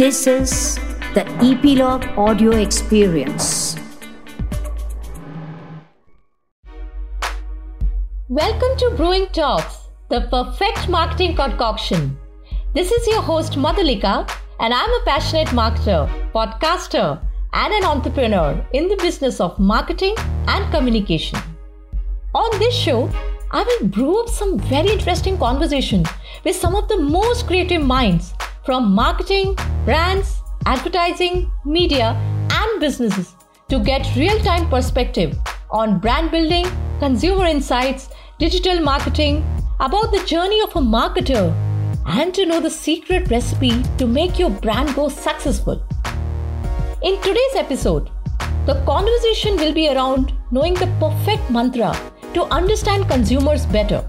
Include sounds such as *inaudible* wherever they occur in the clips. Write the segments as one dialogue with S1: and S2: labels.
S1: This is the Epilogue Audio Experience.
S2: Welcome to Brewing Talks, the perfect marketing concoction. This is your host Madhulika, and I'm a passionate marketer, podcaster, and an entrepreneur in the business of marketing and communication. On this show, I will brew up some very interesting conversation with some of the most creative minds from marketing, brands, advertising, media, and businesses to get real time perspective on brand building, consumer insights, digital marketing, about the journey of a marketer, and to know the secret recipe to make your brand go successful. In today's episode, the conversation will be around knowing the perfect mantra to understand consumers better,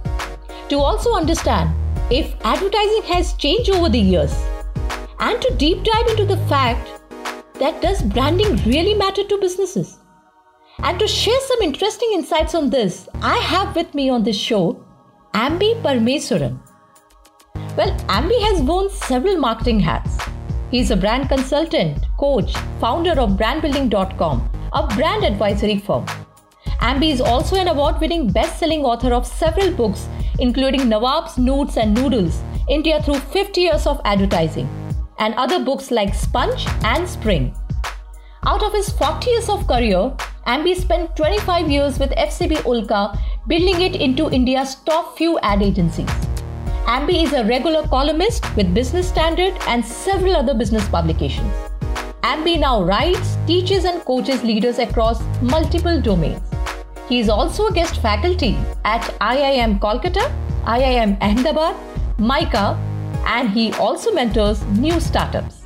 S2: to also understand if advertising has changed over the years, and to deep dive into the fact that does branding really matter to businesses? And to share some interesting insights on this, I have with me on this show Ambi Parameswaran. Well, Ambi has worn several marketing hats. He's a brand consultant, coach, founder of brandbuilding.com, a brand advisory firm. Ambi is also an award winning best selling author of several books, including Nawab's Nudes and Noodles India Through 50 Years of Advertising, and other books like Sponge and Spring. Out of his 40 years of career, Ambi spent 25 years with FCB Ulka, building it into India's top few ad agencies. Ambi is a regular columnist with Business Standard and several other business publications. Ambi now writes, teaches, and coaches leaders across multiple domains. He is also a guest faculty at IIM Kolkata, IIM Ahmedabad, MICA, and he also mentors new startups.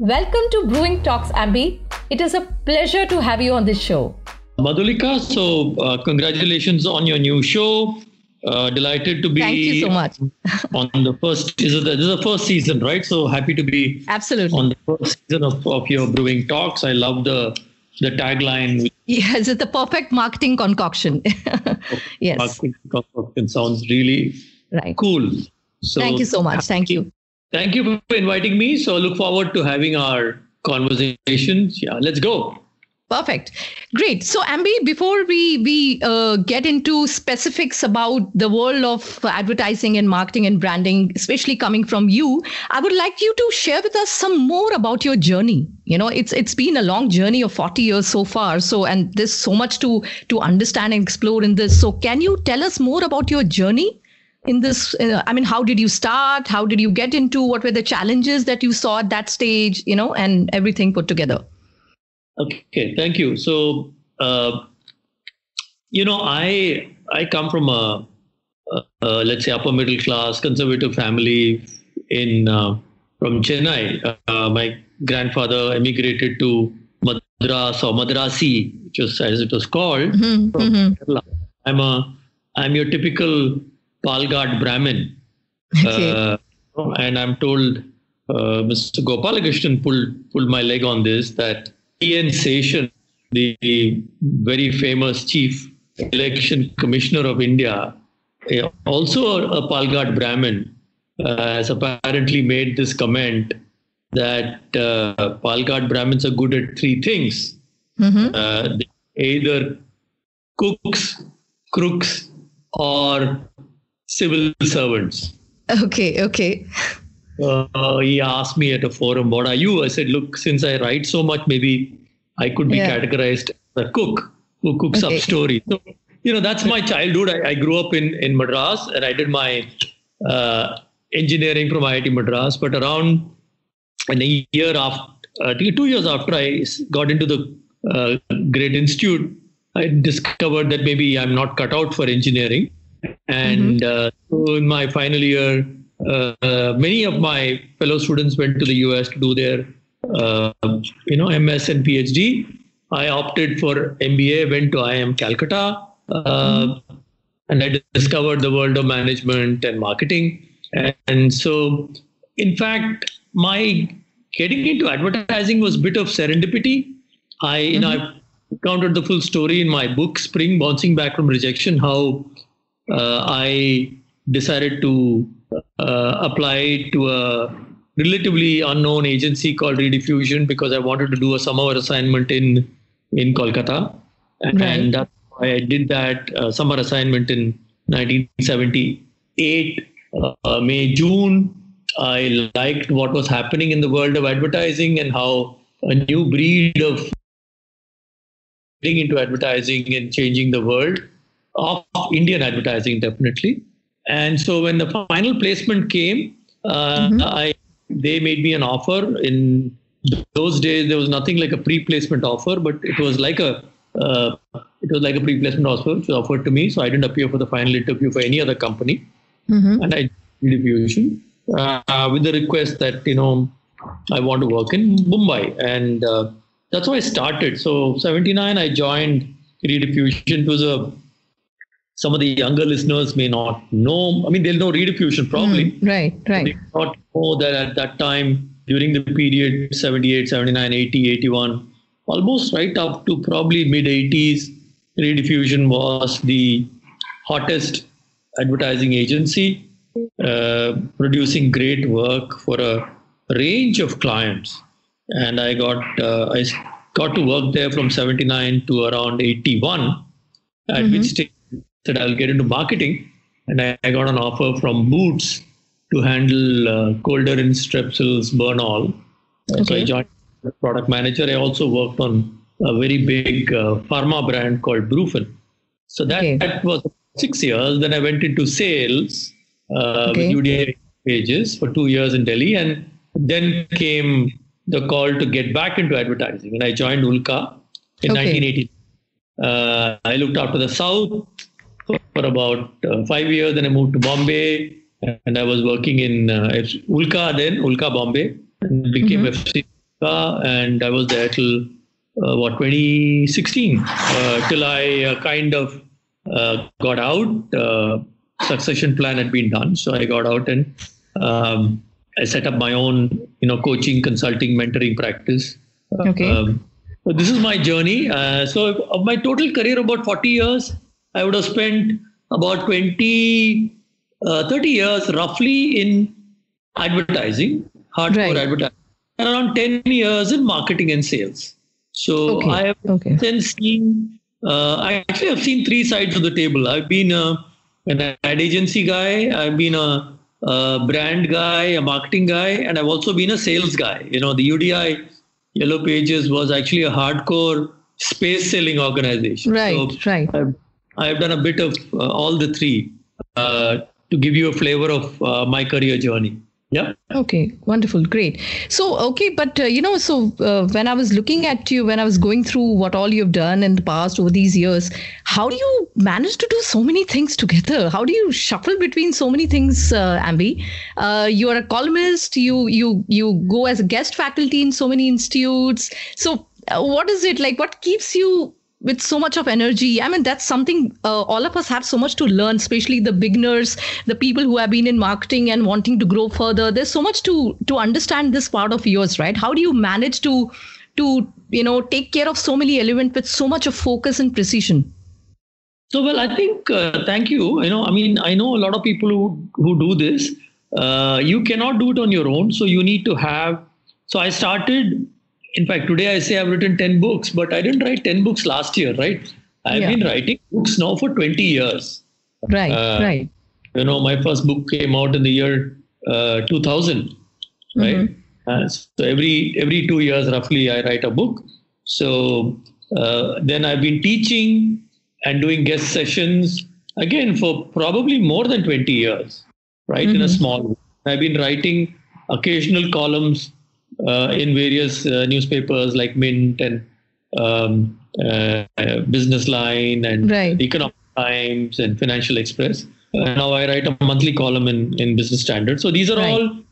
S2: Welcome to Brewing Talks, Ambi. It is a pleasure to have you on this show.
S3: Madhulika, so uh, congratulations on your new show. Uh, delighted to be.
S2: Thank you so much. *laughs*
S3: on the first, is it the, this is the first season, right? So happy to be
S2: absolutely
S3: on the first season of, of your brewing talks. I love the the tagline.
S2: Yes, it's the perfect marketing concoction. *laughs* yes. Marketing
S3: concoction sounds really right. cool.
S2: So thank you so much. Thank you.
S3: Thank you for inviting me. So look forward to having our conversations. Yeah, let's go.
S2: Perfect. Great. So, Ambi, before we we uh, get into specifics about the world of advertising and marketing and branding, especially coming from you, I would like you to share with us some more about your journey. You know, it's it's been a long journey of 40 years so far. So, and there's so much to to understand and explore in this. So, can you tell us more about your journey? in this uh, i mean how did you start how did you get into what were the challenges that you saw at that stage you know and everything put together
S3: Okay, thank you. So, uh, you know, I I come from a, a, a, let's say upper middle class conservative family in uh, from Chennai. Uh, my grandfather emigrated to Madras or Madrasi, which was as it was called. Mm-hmm, mm-hmm. I'm a I'm your typical Palghat Brahmin, *laughs* okay. Uh, and I'm told uh, Mr. Gopalakrishnan pulled pulled my leg on this that T.N. Seshan, the very famous chief election commissioner of India, eh, also a, a Palghat Brahmin, uh, has apparently made this comment that uh, Palghat Brahmins are good at three things. Mm-hmm. Uh, either cooks, crooks, or civil servants.
S2: Okay, okay
S3: uh, he asked me at a forum, "What are you?" I said, "Look, since I write so much, maybe I could be yeah. categorized as a cook who cooks okay. up stories." So, you know, that's my childhood. I, I, grew up in in Madras, and I did my uh, engineering from IIT Madras. But around a year after, uh, two years after I got into the uh, Great Institute, I discovered that maybe I'm not cut out for engineering. And mm-hmm. Uh, so in my final year, many of my fellow students went to the US to do their, uh, you know, MS and PhD. I opted for MBA, went to IIM Calcutta, uh, and I discovered the world of management and marketing. And, and so, in fact, my getting into advertising was a bit of serendipity. I, you mm-hmm. know, I counted the full story in my book, Spring Bouncing Back from Rejection, how uh, I decided to uh, apply to a relatively unknown agency called Rediffusion because I wanted to do a summer assignment in in Kolkata, and,
S4: Right.
S3: and that's why I did that uh, summer assignment in 1978, uh, May June. I liked what was happening in the world of advertising and how a new breed of getting into advertising and changing the world of Indian advertising, definitely. And so when the final placement came, uh, I they made me an offer. In those days, there was nothing like a pre-placement offer, but it was like a uh, it was like a pre-placement offer which was offered to me. So I didn't appear for the final interview for any other company, and I did Rediffusion uh, with the request that you know I want to work in Mumbai, and uh, that's how I started. So 79, I joined Rediffusion. It was a some of the younger listeners may not know. I mean, they'll know Rediffusion probably.
S4: Right,
S3: They
S4: right.
S3: did not know that at that time, during the period 78, 79, 80, 81, almost right up to probably mid 80s, Rediffusion was the hottest advertising agency, uh, producing great work for a range of clients. And I got uh, I got to work there from 79 to around 81, at which stage said I'll get into marketing. And I, I got an offer from Boots to handle uh, Colder Strepsils, Burnol. Uh, So I joined product manager. I also worked on a very big uh, pharma brand called Brufen. So that,
S4: Okay.
S3: that was six years. Then I went into sales uh,
S4: Okay.
S3: with UDI pages for two years in Delhi. And then came the call to get back into advertising. And I joined Ulka in
S4: Okay.
S3: 1980. Uh, I looked after the South for, about uh, five years. Then I moved to Bombay, and I was working in uh, FC Ulka then Ulka Bombay, and became FC Ulka, and I was there till uh, what 2016 uh, till I uh, kind of uh, got out. Uh, succession plan had been done, so I got out and um, I set up my own, you know, coaching, consulting, mentoring practice.
S4: Okay.
S3: Um, so this is my journey. Uh, so of my total career, about 40 years, I would have spent about 20, uh, 30 years roughly in advertising, hardcore
S4: Right.
S3: advertising, and around 10 years in marketing and sales. So
S4: Okay.
S3: I have
S4: Okay.
S3: then seen, uh, I actually have seen three sides of the table. I've been a, an ad agency guy, I've been a, a brand guy, a marketing guy, and I've also been a sales guy. You know, the UDI Yellow Pages was actually a hardcore space selling organization.
S4: Right,
S3: So
S4: right.
S3: I've, I've done a bit of uh, all the three uh, to give you a flavor of uh, my career journey. Yeah.
S4: Okay, wonderful, great. So, okay, but uh, you know, so uh, when I was looking at you, when I was going through what all you've done in the past over these years, how do you manage to do so many things together? How do you shuffle between so many things, uh, Ambi? Uh, you are a columnist. You you you go as a guest faculty in so many institutes. So, what is it like? What keeps you with so much of energy. I mean, that's something uh, all of us have so much to learn, especially the beginners, the people who have been in marketing and wanting to grow further. There's so much to to understand this part of yours, right? How do you manage to to you know take care of so many elements with so much of focus and precision?
S3: So, well, I think, uh, thank you. You know, I mean, I know a lot of people who, who do this. Uh, you cannot do it on your own. So, you need to have. So, I started, in fact, today I say I've written 10 books, but I didn't write 10 books last year, right? I've
S4: Yeah.
S3: been writing books now for 20 years.
S4: Right,
S3: Uh,
S4: right.
S3: You know, my first book came out in the year uh, 2000, right? Uh, so every every two years, roughly, I write a book. So uh, then I've been teaching and doing guest sessions again for probably more than 20 years, right? In a small. way. I've been writing occasional columns in various uh, newspapers like Mint and um, uh, Business Line and
S4: Right.
S3: Economic Times and Financial Express. Uh, now I write a monthly column in, in Business Standard. So these are
S4: Right.
S3: all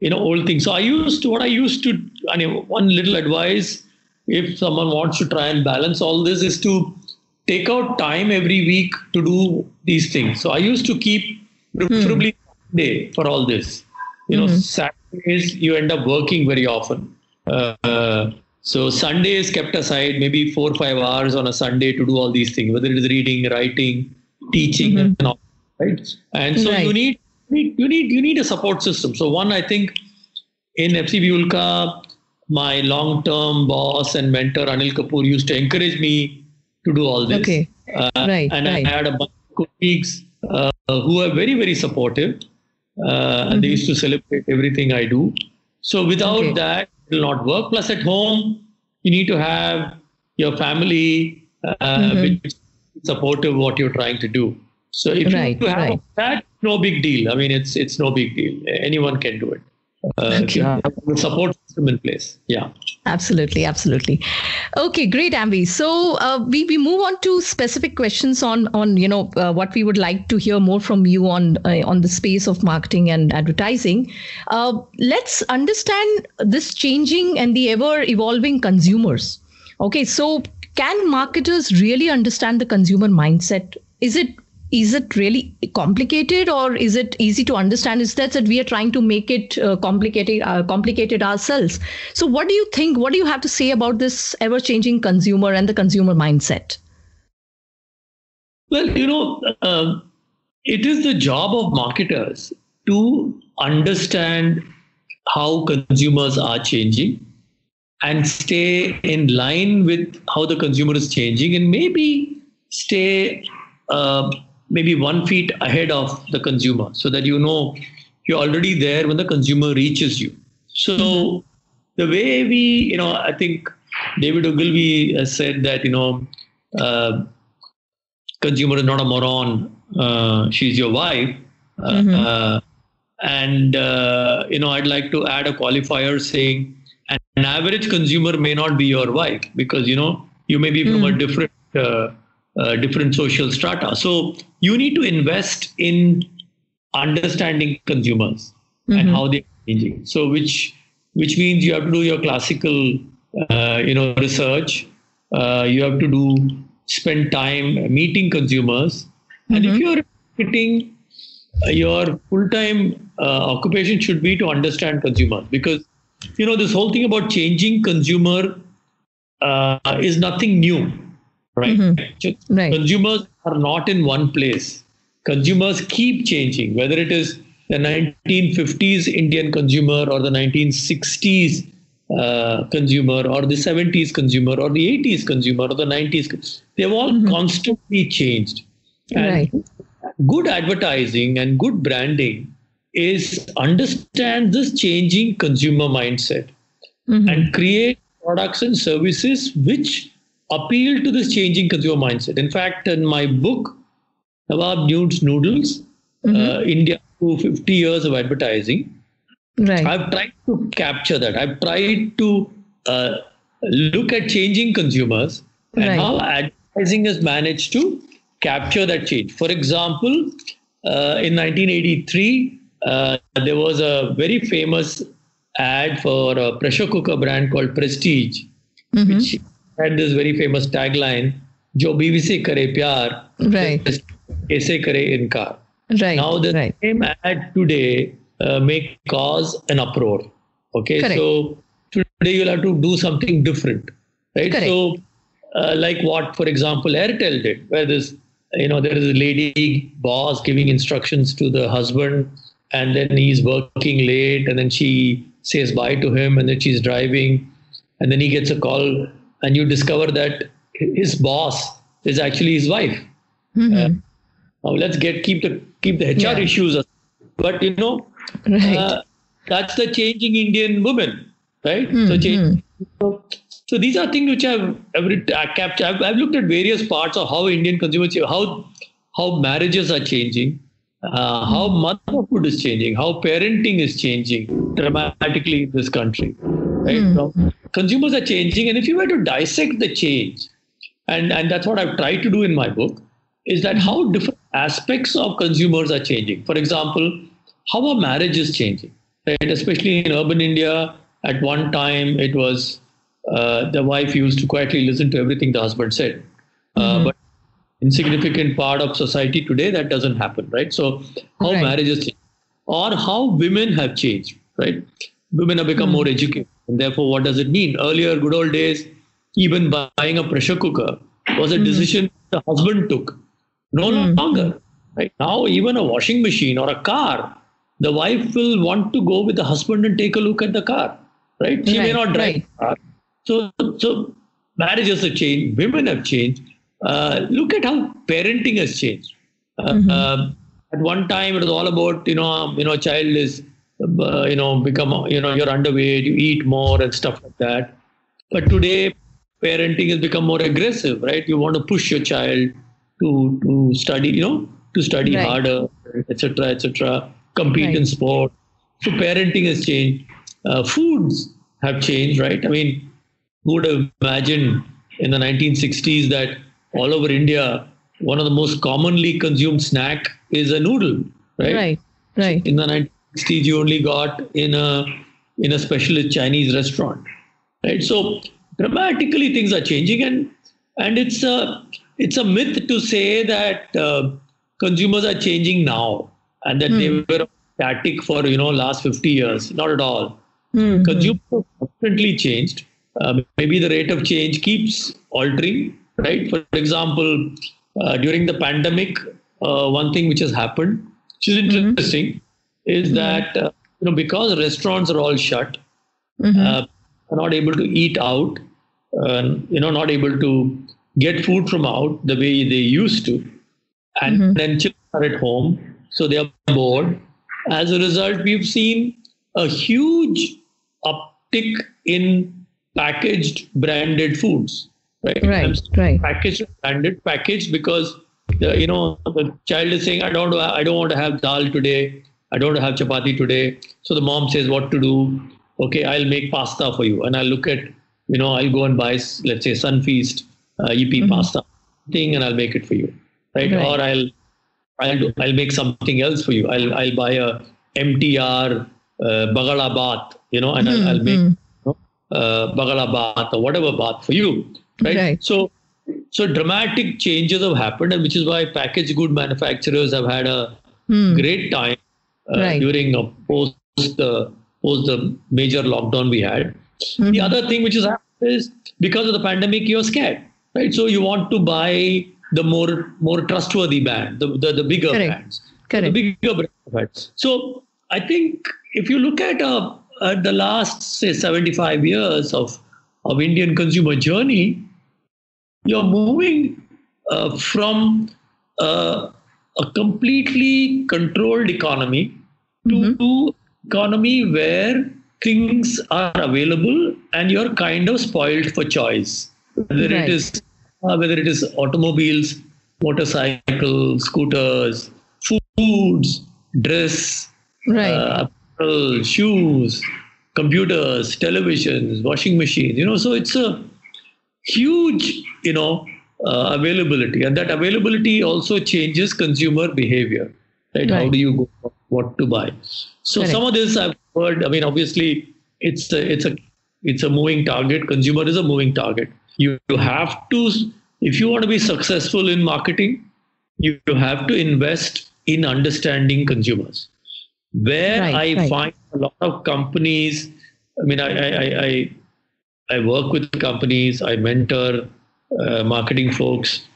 S3: you know old things. So I used to what I used to. I mean, one little advice if someone wants to try and balance all this is to take out time every week to do these things. So I used to keep preferably day for all this. You know, Saturdays you end up working very often. Uh, so Sunday is kept aside, maybe four or five hours on a Sunday to do all these things, whether it is reading, writing, teaching, and all, right? And so you
S4: Right.
S3: need, need you need you need a support system. So one, I think, in FCB Ulka, my long-term boss and mentor Anil Kapoor used to encourage me to do all this.
S2: Okay. Uh, right.
S3: And
S2: right.
S3: I had a bunch of colleagues uh, who are very, very supportive. Uh, mm-hmm. And they used to celebrate everything I do. So without okay. that, it will not work. Plus, at home, you need to have your family uh, mm-hmm. which supportive of what you're trying to do. So if right, you have right. that, no big deal. I mean, it's it's no big deal. Anyone can do it. Uh, okay. the support system in place. Yeah.
S2: Absolutely, absolutely. Okay, great, Ambi. So uh, we we move on to specific questions on on you know uh, what we would like to hear more from you on uh, on the space of marketing and advertising. Uh, let's understand this changing and the ever evolving consumers. Okay, so can marketers really understand the consumer mindset? Is it is it really complicated or is it easy to understand? Is that that we are trying to make it uh, complicated uh, complicated ourselves. So what do you think what do you have to say about this ever changing consumer and the consumer mindset?
S3: Well you know uh, it is the job of marketers to understand how consumers are changing and stay in line with how the consumer is changing and maybe stay uh, maybe one feet ahead of the consumer so that you know you're already there when the consumer reaches you. So the way we, you know, I think David Ogilvy has said that, you know, uh, consumer is not a moron. Uh, she's your wife. Uh, mm-hmm. Uh, and, uh, you know, I'd like to add a qualifier saying an average consumer may not be your wife because, you know, you may be from a mm. different uh, uh, different social strata. So you need to invest in understanding consumers mm-hmm. and how they're changing. So which which means you have to do your classical uh, you know research. Uh, you have to do spend time meeting consumers, mm-hmm. and if mm-hmm. you're marketing, uh, your full time uh, occupation should be to understand consumers because you know this whole thing about changing consumer is nothing new right? Mm-hmm. right? Consumers are not in one place. Consumers keep changing, whether it is the 1950s Indian consumer or the 1960s uh, consumer or the 70s consumer or the 80s consumer or the 90s. They've all mm-hmm. constantly changed. And right. good advertising and good branding is understand this changing consumer mindset mm-hmm. and create products and services which appeal to this changing consumer mindset. In fact, in my book, Nawab Nudes Noodles, mm-hmm. uh, India to 50 years of advertising, right. I've tried to capture that. I've tried to uh, look at changing consumers and right. how advertising has managed to capture that change. For example, uh, in 1983, uh, there was a very famous ad for a pressure cooker brand called Prestige, mm-hmm. which had this very famous tagline, "Jo BBC kare pyar, right? Kaise kare inkar." Right. Now the right. same ad today uh, may cause an uproar. Okay, Correct. so today you'll have to do something different, right? Correct. So, uh, like what, for example, Airtel did, where this, you know, there is a lady boss giving instructions to the husband, and then he's working late, and then she says bye to him, and then she's driving, and then he gets a call and you discover that his boss is actually his wife. Mm-hmm. Uh, now let's get keep the keep the HR yeah. issues, but you know right. uh, that's the changing Indian woman, right? Mm-hmm. So, change, so, so these are things which I've, I've captured. I've, I've, looked at various parts of how Indian consumers how how marriages are changing. Uh, how hmm. motherhood is changing, how parenting is changing dramatically in this country. Right? Mm consumers are changing. And if you were to dissect the change, and, and that's what I've tried to do in my book, is that how different aspects of consumers are changing. For example, how a marriage is changing, right? Especially in urban India, at one time it was uh, the wife used to quietly listen to everything the husband said. Uh, mm-hmm. But insignificant part of society today, that doesn't happen, right? So how right. marriages change, or how women have changed, right? Women have become mm-hmm. more educated and therefore, what does it mean? Earlier, good old days, even buying a pressure cooker was a mm. decision the husband took. No mm. longer. Right now, even a washing machine or a car, the wife will want to go with the husband and take a look at the car, right? She
S2: Right,
S3: may not drive
S2: right.
S3: the car. So, so marriages have changed, women have changed. Uh, look at how parenting has changed. Uh,
S2: Mm-hmm.
S3: uh, at one time, it was all about you know, um, you know, child is, uh, you know, become, you know, you're underweight, you eat more and stuff like that. But today, parenting has become more aggressive, right? You want to push your child to to study, you know, to study
S2: Right.
S3: harder, etc., etc. Compete in sport. So parenting has changed. Uh, foods have changed, right? I mean, who would have imagined in the 1960s that all over India, one of the most commonly consumed snack is a noodle, right?
S2: Right. Right.
S3: In the 1960s, you only got in a in a specialist Chinese restaurant, right? So dramatically things are changing, and and it's a it's a myth to say that uh, consumers are changing now and that they were static for you know last 50 years. Not at all.
S2: Mhm.
S3: Consumers have constantly changed. Uh, maybe the rate of change keeps altering, right? For example, uh, during the pandemic, uh, one thing which has happened, which is interesting, is that uh, you know because restaurants are all shut,
S2: Mhm.
S3: uh, are not able to eat out, uh, you know, not able to get food from out the way they used to, and then children are at home, so they are bored. As a result, we've seen a huge uptick in packaged branded foods. Right.
S2: Right, right.
S3: Packaged branded packaged because the, you know the child is saying I don't I don't want to have dal today. I don't have chapati today. So the mom says what to do. Okay, I'll make pasta for you, and I'll look at you know I'll go and buy let's say Sunfeast uh, Yippee pasta thing, and I'll make it for you, right?
S2: Right.
S3: Or I'll I'll do, I'll make something else for you. I'll I'll buy a MTR uh, bagala bath, you know, and I'll, I'll make you know, uh, bagala bath or whatever bath for you, right?
S2: Right.
S3: So so dramatic changes have happened, and which is why packaged good manufacturers have had a
S2: Hmm.
S3: great time
S2: Right.
S3: during a post the post the major lockdown we had.
S2: Mm-hmm.
S3: The other thing which happened is because of the pandemic, you're scared, right? So you want to buy the more more trustworthy brand, the the, the bigger
S2: Correct.
S3: brands,
S2: Correct.
S3: the bigger brands. So I think if you look at uh, at the last say 75 years of of Indian consumer journey, you're moving uh, from uh, a completely controlled economy to economy where things are available and you're kind of spoiled for choice whether
S2: Right.
S3: it is uh, whether it is automobiles motorcycles scooters foods dress
S2: Right.
S3: uh, apparel, shoes computers televisions washing machines you know so it's a huge you know uh, availability. And that availability also changes consumer behavior right, how do you go what to buy? So
S2: Correct.
S3: some of this i've heard i mean obviously it's a, it's a it's a moving target. Consumer is a moving target. You, you have to if you want to be successful in marketing you, you have to invest in understanding consumers. Where
S2: Right,
S3: i
S2: right.
S3: find a lot of companies i mean i, I, I I work with companies, I mentor uh, marketing folks,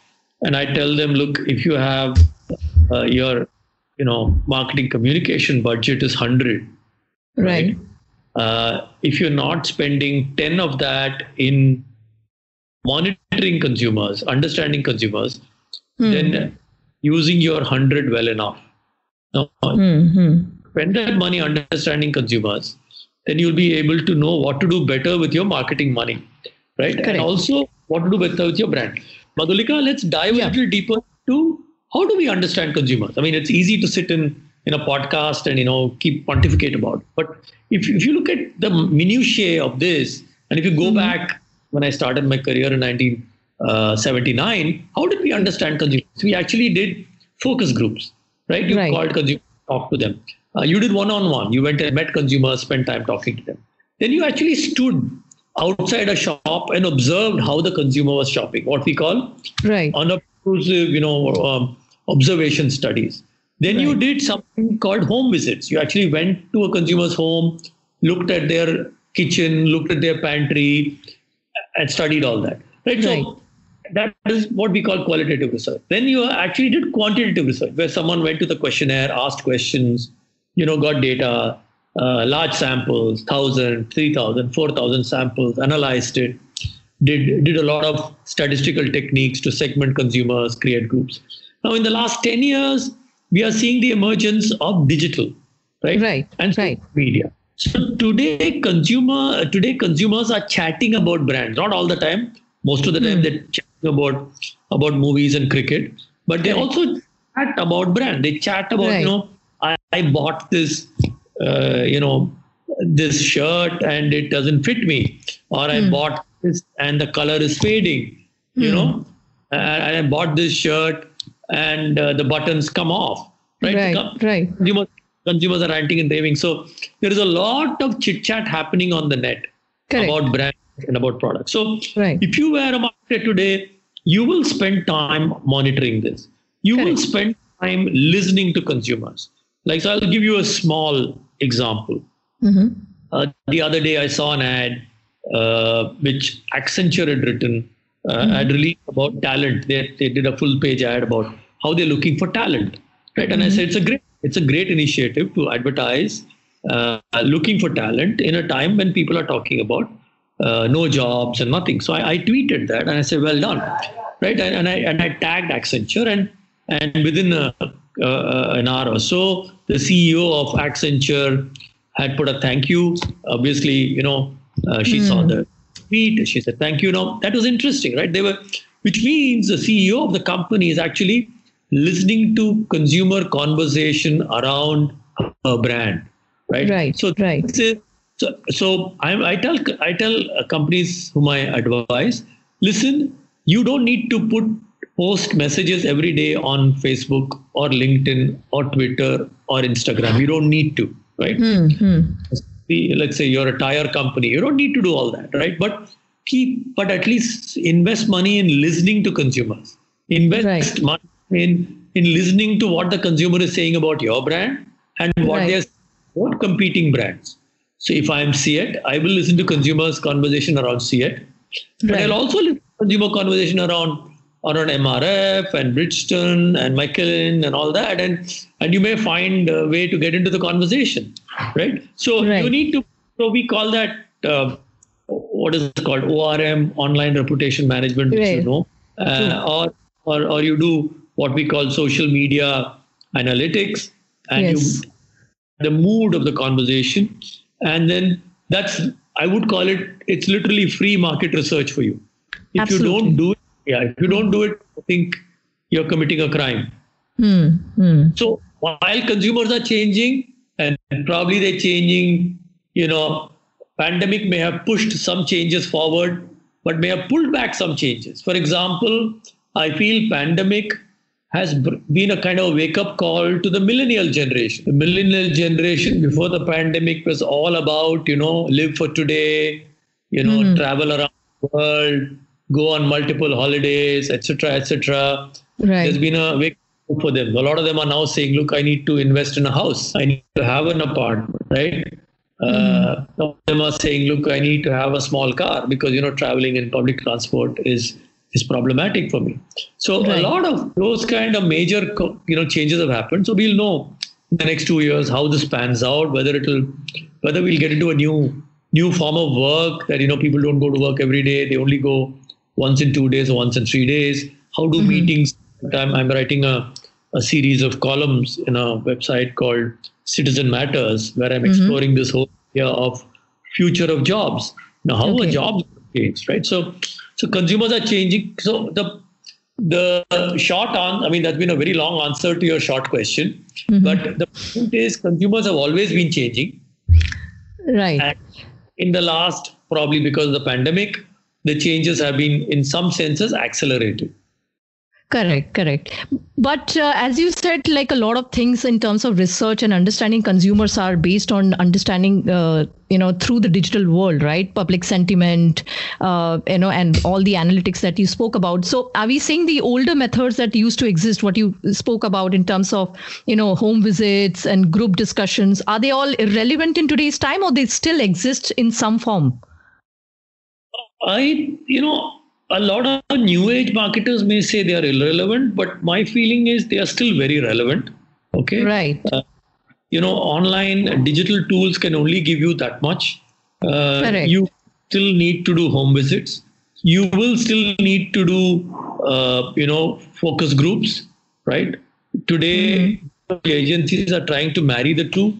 S3: and I tell them, look, if you have uh, your, you know, marketing communication budget is hundred,
S2: Right.
S3: uh, if you're not spending ten of that in monitoring consumers, understanding consumers,
S2: Hmm.
S3: then using your hundred well enough. Now,
S2: Hmm.
S3: spend that money understanding consumers, then you'll be able to know what to do better with your marketing money, right?
S2: Correct.
S3: And also what to do better with your brand. Madhulika, let's dive
S2: Yeah.
S3: a little deeper to how do we understand consumers? I mean, it's easy to sit in in a podcast and you know keep pontificate about, it. but if if you look at the minutiae of this, and if you
S2: Mm-hmm.
S3: go back when I started my career in 1979, how did we understand consumers? We actually did focus groups, right? You
S2: Right.
S3: called consumers, talked to them. Uh, you did one-on-one. You went and met consumers, spent time talking to them. Then you actually stood outside a shop and observed how the consumer was shopping. What we call
S2: Right.
S3: unobtrusive, you know, um, observation studies. Then you did something called home visits. You actually went to a consumer's home, looked at their kitchen, looked at their pantry, and studied all that. Right.
S2: Right.
S3: So that is what we call qualitative research. Then you actually did quantitative research, where someone went to the questionnaire, asked questions, you know, got data, uh, large samples, 1,000, 3,000, 4,000 samples, analyzed it, did, did a lot of statistical techniques to segment consumers, create groups. Now, in the last 10 years, we are seeing the emergence of digital, right?
S2: Right.
S3: And
S2: right.
S3: media. So today, consumer today consumers are chatting about brands. Not all the time. Most of the time, mm. they're chatting about about movies and cricket, but they right. also chat about brand. They chat about right. you know, I, I bought this, uh, you know, this shirt and it doesn't fit me, or mm. I hmm. bought this and the color is fading. Mm. You hmm. know, and I bought this shirt and uh, the buttons come off. Right.
S2: Right. right.
S3: Consumers, consumers are ranting and raving. So there is a lot of chit chat happening on the net Correct. about brands and about products. So right. if you were a marketer today, you will spend time monitoring this. You Correct. will spend time listening to consumers. Like, so I'll give you a small example. Mm-hmm. Uh, the other day, I saw an ad uh, which Accenture had written, uh, mm-hmm. had released about talent. They, they did a full page ad about how they're looking for talent, right? Mm-hmm. And I mm-hmm. said it's a great it's a great initiative to advertise uh, looking for talent in a time when people are talking about uh, no jobs and nothing. So I, I, tweeted that and I said, well done, right? And, and I and I tagged Accenture and and within a, an hour or so, the CEO of Accenture had put a thank you. Obviously, you know, uh, she mm. saw hmm. the tweet. She said thank you. Now that was interesting, right? They were, which means the CEO of the company is actually listening to consumer conversation around a brand, right?
S2: Right. So right.
S3: So, so I, I tell I tell companies whom I advise, listen, you don't need to put post messages every day on Facebook or LinkedIn or Twitter or Instagram. You don't need to, right? Mm-hmm. Let's say you're a tire company, you don't need to do all that, right? But keep, but at least invest money in listening to consumers. Invest right. money in in listening to what the consumer is saying about your brand and what right. they're what competing brands. So if I'm CEAT, I will listen to consumers' conversation around CEAT, but right. I'll also listen to consumer conversation around around MRF and Bridgestone and Michelin and all that, and and you may find a way to get into the conversation, right? So right. you need to. So we call that uh, what is it called ORM, online reputation management, which you know, uh, or or or you do what we call social media analytics and yes. you, the mood of the conversation. And then that's, I would call it, it's literally free market research for you. If Absolutely. you don't do it, yeah, if you don't do it, I think you're committing a crime.
S2: Hmm. Hmm.
S3: So while consumers are changing, and probably they're changing, you know, pandemic may have pushed some changes forward, but may have pulled back some changes. For example, I feel pandemic has been a kind of wake up call to the millennial generation. The millennial generation before the pandemic was all about, you know, live for today, you know, mm. travel around the world, go on multiple holidays, etc., etc. Right. There's been a wake up for them. A lot of them are now saying, look, I need to invest in a house. I need to have an apartment, right? Uh, some of them are saying, look, I need to have a small car because, you know, traveling in public transport is is problematic for me. So right. a lot of those kind of major you know changes have happened. So we'll know in the next two years how this pans out, whether it'll whether we'll get into a new new form of work that you know people don't go to work every day; they only go once in two days or once in three days. How do mm-hmm. meetings? I'm, I'm writing a a series of columns in a website called Citizen Matters, where I'm mm-hmm. exploring this whole idea of future of jobs. Now, how okay. are jobs changed, right? So so consumers are changing. So the the short on, I mean, that's been a very long answer to your short question. Mm-hmm. But the point is, consumers have always been changing.
S2: Right.
S3: And in the last, probably because of the pandemic, the changes have been, in some senses, accelerated.
S2: Correct, correct. But uh, as you said, like a lot of things in terms of research and understanding consumers are based on understanding, uh, you know, through the digital world, right? Public sentiment, uh, you know, and all the analytics that you spoke about. So are we saying the older methods that used to exist, what you spoke about in terms of, you know, home visits and group discussions, are they all irrelevant in today's time or they still exist in some form?
S3: I, you know, a lot of new age marketers may say they are irrelevant, but my feeling is they are still very relevant. Okay.
S2: Right. Uh,
S3: you know, online digital tools can only give you that much. Uh,
S2: Correct.
S3: you still need to do home visits. You will still need to do, uh, you know, focus groups, right? Today, agencies are trying to marry the two.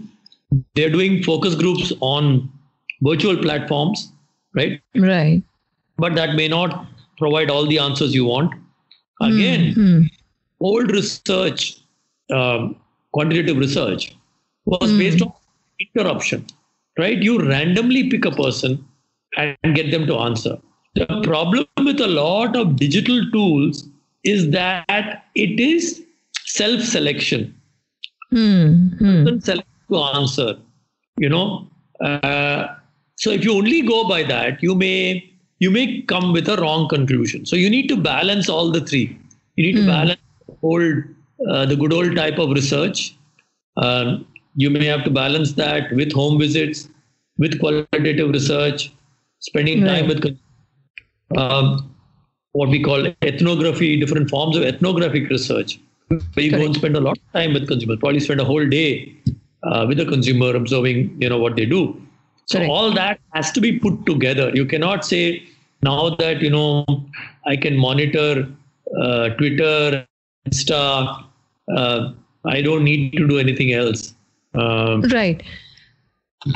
S3: They're doing focus groups on virtual platforms, right?
S2: Right.
S3: But that may not provide all the answers you want. Again,
S2: Hmm.
S3: old research, um, quantitative research, was
S2: Hmm.
S3: based on interruption, right? You randomly pick a person and get them to answer. The problem with a lot of digital tools is that it is self selection.
S2: Hmm. Hmm.
S3: Select to answer, you know. Uh, so if you only go by that, you may you may come with a wrong conclusion. So you need to balance all the three. You need to balance old uh, the good old type of research. Um, you may have to balance that with home visits, with qualitative research, spending time with um, what we call ethnography, different forms of ethnographic research. Where you go and spend a lot of time with consumers, probably spend a whole day uh, with the consumer, observing you know what they do. So all that has to be put together. You cannot say now that you know I can monitor uh, Twitter, Insta. Uh, I don't need to do anything else. Um,
S2: Right.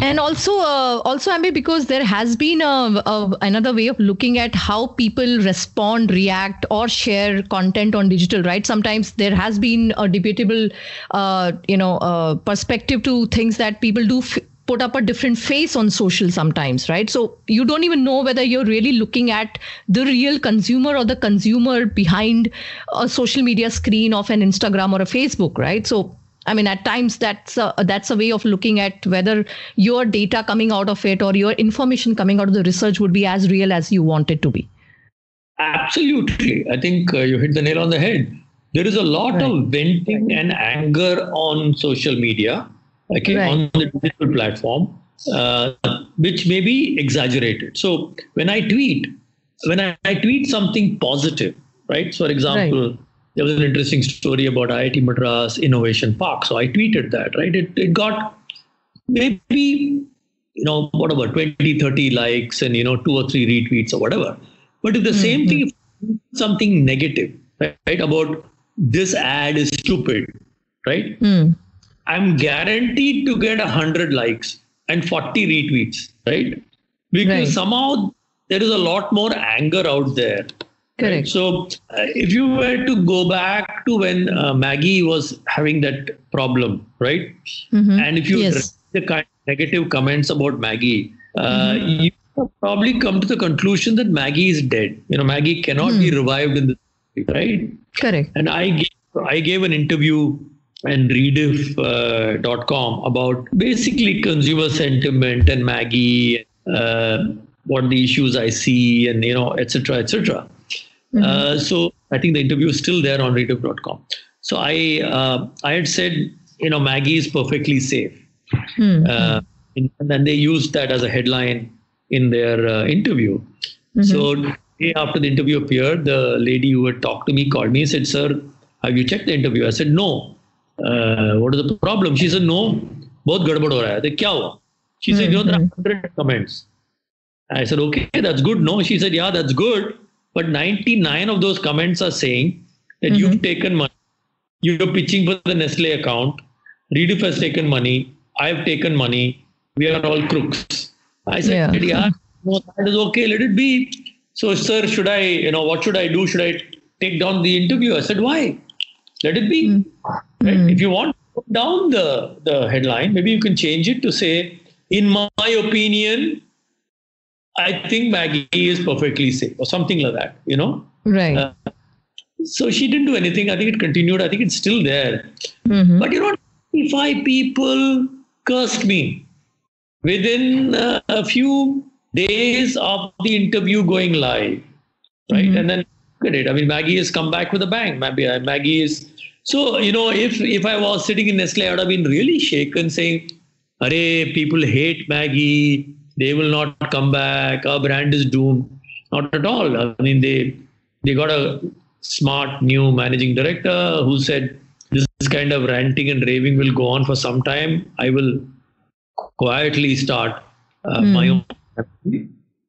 S2: And also, uh, also, Ambi, because there has been a, a, another way of looking at how people respond, react, or share content on digital. Right. Sometimes there has been a debatable, uh, you know, uh, perspective to things that people do. F- put up a different face on social sometimes right so you don't even know whether you're really looking at the real consumer or the consumer behind a social media screen of an instagram or a facebook right so I mean, at times that's a, that's a way of looking at whether your data coming out of it or your information coming out of the research would be as real as you want it to be.
S3: Absolutely. I think uh, you hit the nail on the head. There is a lot of venting and anger on social media, okay,
S2: Right.
S3: on the digital platform, uh, which may be exaggerated. So when I tweet, when I, I tweet something positive, right? So, for example, there was an interesting story about IIT Madras Innovation Park. So I tweeted that, right? It, it got maybe you know whatever 20 30 likes and you know two or three retweets or whatever but if the same thing something negative right, right about this ad is stupid right
S2: Hmm.
S3: I'm guaranteed to get 100 likes and 40 retweets right because
S2: Right.
S3: somehow there is a lot more anger out there
S2: Correct.
S3: so, uh, if you were to go back to when uh, Maggi was having that problem, right?
S2: Mhm.
S3: And if you
S2: Yes.
S3: read the kind of negative comments about Maggi, uh, you have probably come to the conclusion that Maggi is dead. You know, Maggi cannot be revived in the right.
S2: Correct.
S3: And I gave, I gave an interview and rediff.com uh, about basically consumer sentiment and Maggi, uh, what the issues I see, and you know, etc. etc. Uh, so I think the interview is still there on rediff.com. So I uh, I had said, you know, Maggi is perfectly safe.
S2: Hmm.
S3: Uh, and then they used that as a headline in their uh, interview. So day after the interview appeared, the lady who had talked to me called me and said, "Sir, have you checked the interview?" I said, "No." Uh, what is the problem? She said, no, both gadbad ho raha. I said, kya? She said, you know, hmm, there hmm. are 100 comments. I said, okay, that's good. No, she said, yeah, that's good. But 99 of those comments are saying that mm-hmm. you've hmm. taken money. You're pitching for the Nestle account. Rediff has taken money. I've taken money. We are all crooks. I said,
S2: yeah,
S3: yeah *laughs* no, that is okay. Let it be. So, sir, should I, you know, what should I do? Should I take down the interview? I said, why? Let it be. Right? If you want to put down the, the headline, maybe you can change it to say, in my opinion, I think Maggi is perfectly safe or something like that, you know?
S2: Right.
S3: Uh, so she didn't do anything. I think it continued. I think it's still there.
S2: Mhm.
S3: But you know, 25 people cursed me within uh, a few days of the interview going live, right? And then look at it. I mean, Maggi has come back with a bang. Maybe uh, Maggi is. So you know, if if I was sitting in Nestle, I would have been really shaken, saying, "Arey, people hate Maggi. They will not come back. Our brand is doomed." Not at all. I mean, they they got a smart new managing director who said, this kind of ranting and raving will go on for some time, I will quietly start uh, mm. my own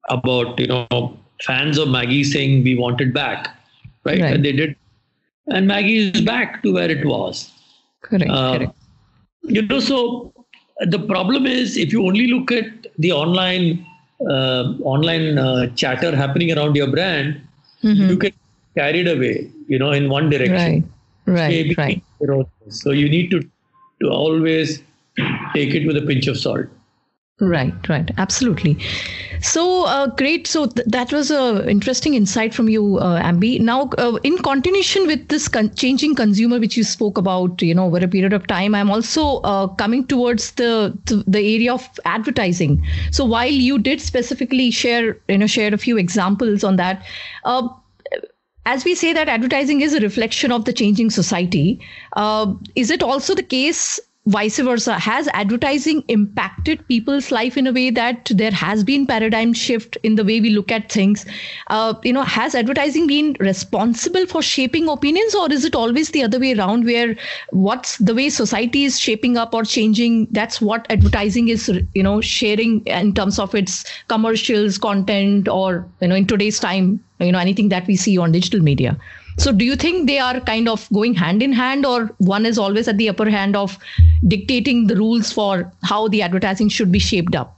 S3: about you know fans of Maggi saying we want it back, right? right? And they did, and Maggi is back to where it was.
S2: Correct. Uh, correct.
S3: You know, so the problem is if you only look at the online uh, online uh, chatter happening around your brand, mm-hmm. you get carried away, you know, in one direction.
S2: Right. Right. Maybe, right.
S3: So you need to to always take it with a pinch of salt.
S2: Right, right, absolutely. So uh, great. So th- that was a interesting insight from you, uh, Ambi. Now, uh, in continuation with this con- changing consumer, which you spoke about, you know, over a period of time, I'm also uh, coming towards the the area of advertising. So while you did specifically share, you know, shared a few examples on that. Uh, as we say that advertising is a reflection of the changing society, uh, is it also the case vice versa has advertising impacted people's life in a way that there has been paradigm shift in the way we look at things? Uh, you know has advertising been responsible for shaping opinions or is it always the other way around where what's the way society is shaping up or changing that's what advertising is you know sharing in terms of its commercials content or you know in today's time you know anything that we see on digital media so, do you think they are kind of going hand in hand, or one is always at the upper hand of dictating the rules for how the advertising should be shaped up?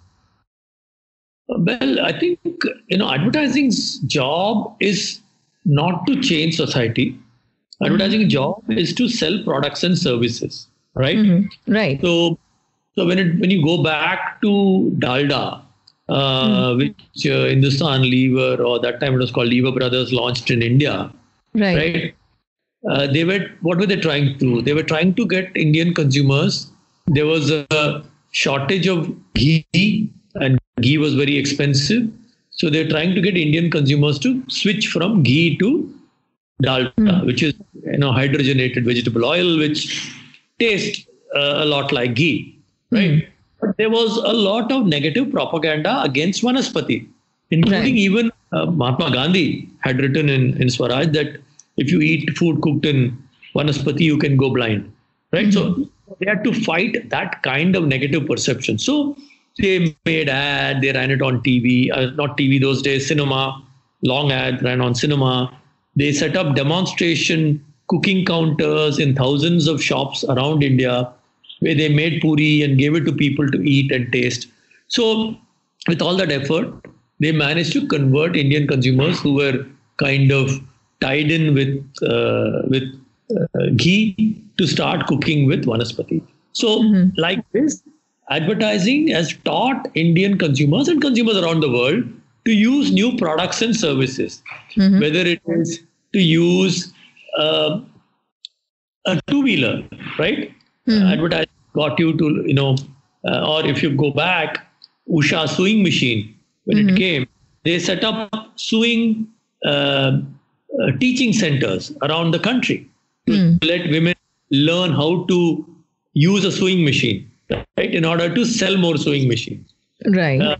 S3: Well, I think you know advertising's job is not to change society. Mm-hmm. Advertising job is to sell products and services, right?
S2: Mm-hmm. Right.
S3: So, so when it when you go back to Dalda, uh, mm-hmm. which uh, Hindustan Lever or that time it was called Lever Brothers launched in India,
S2: right, right?
S3: Uh, they were what were they trying to do? They were trying to get Indian consumers. There was a shortage of ghee, and ghee was very expensive. So they're trying to get Indian consumers to switch from ghee to dalda, mm. which is you know hydrogenated vegetable oil, which tastes uh, a lot like ghee, right? Mm. But there was a lot of negative propaganda against Vanaspati, including right. even uh, Mahatma Gandhi had written in, in Swaraj that if you eat food cooked in Vanaspati, you can go blind. Right? Mm-hmm. So they had to fight that kind of negative perception. So they made ad, they ran it on TV, uh, not TV those days, cinema, long ad ran on cinema. They set up demonstration cooking counters in thousands of shops around India where they made puri and gave it to people to eat and taste. So with all that effort, they managed to convert Indian consumers who were kind of tied in with uh, with uh, ghee to start cooking with vanaspati. So, mm-hmm. like this, advertising has taught Indian consumers and consumers around the world to use new products and services, mm-hmm. whether it is to use uh, a two-wheeler, right? Mm-hmm. advertising got you to, you know, uh, or if you go back, Usha sewing machine when mm-hmm. it came, they set up sewing uh, uh, teaching centers around the country to mm. let women learn how to use a sewing machine, right, in order to sell more sewing machines.
S2: Right. Uh,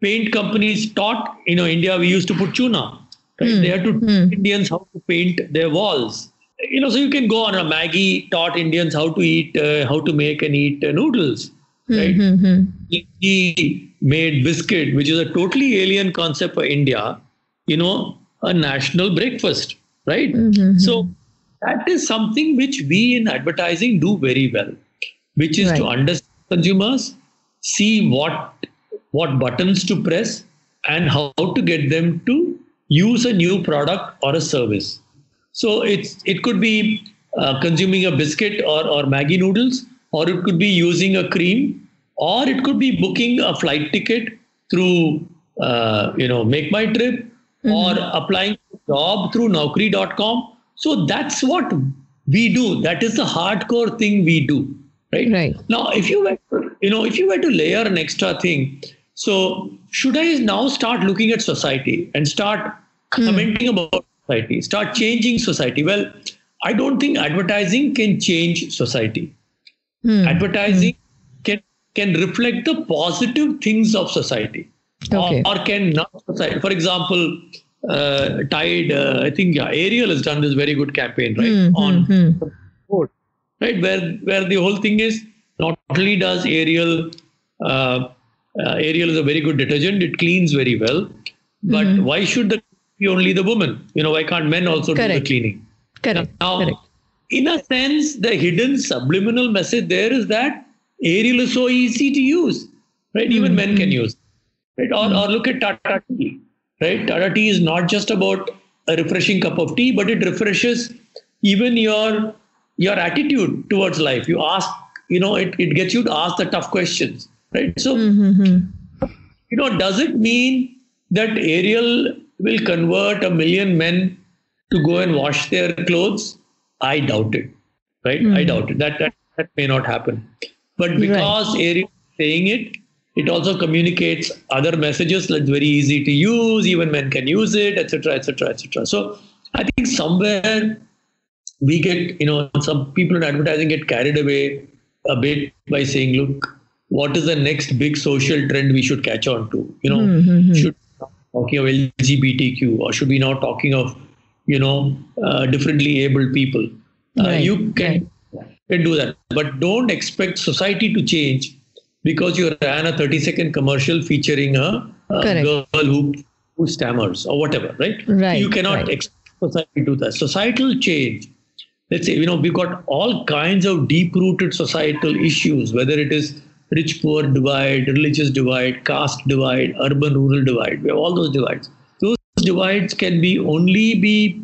S3: paint companies taught, you know, India, we used to put chuna. Right? Mm. They had to mm. Indians how to paint their walls. You know, so you can go on a Maggi taught Indians how to eat, uh, how to make and eat uh, noodles. Right? Mm-hmm. He made biscuit, which is a totally alien concept for India. You know, a national breakfast, right? Mm-hmm. So that is something which we in advertising do very well, which is right. to understand consumers, see what what buttons to press, and how to get them to use a new product or a service. So it's it could be uh, consuming a biscuit or or Maggi noodles, or it could be using a cream, or it could be booking a flight ticket through uh, you know Make My Trip mm-hmm. or applying job through naukri.com. So that's what we do. That is the hardcore thing we do. Right.
S2: Right.
S3: Now, if you were, you know, if you were to layer an extra thing, so should I now start looking at society and start mm. commenting about society, start changing society? Well, I don't think advertising can change society. Mm. Advertising mm. can can reflect the positive things of society okay. or, or can not For example, uh, Tide, uh, I think yeah, Ariel has done this very good campaign, right?
S2: Mm, on mm,
S3: right? Where where the whole thing is not only does Ariel uh, uh, Ariel is a very good detergent; it cleans very well. But mm-hmm. why should the be only the woman? You know, why can't men also Correct. do the cleaning?
S2: Correct.
S3: Now,
S2: Correct.
S3: in a sense, the hidden subliminal message there is that Ariel is so easy to use, right? Even mm-hmm. men can use, right? Or, or look at Tata tea, right? Tata tea is not just about a refreshing cup of tea, but it refreshes even your your attitude towards life. You ask, you know, it, it gets you to ask the tough questions, right? So, mm-hmm. you know, does it mean that Ariel will convert a million men to go and wash their clothes? I doubt it, right? Mm-hmm. I doubt it. That, that that may not happen. But because right. Ariel is saying it, it also communicates other messages that's very easy to use. Even men can use it, etc., etc., etc. So I think somewhere we get, you know, some people in advertising get carried away a bit by saying, look, what is the next big social trend we should catch on to? You know, mm-hmm. should talking of LGBTQ or should we now talking of, you know, uh, differently abled people? Uh. You can, right. can do that, but don't expect society to change because you ran a 30 second commercial featuring a, a girl who, who stammers or whatever, right?
S2: Right.
S3: You cannot
S2: right.
S3: expect society to do that. Societal change let's say, you know, we've got all kinds of deep rooted societal issues, whether it is rich poor divide, religious divide, caste divide, urban rural divide. We have all those divides. Those divides can be only be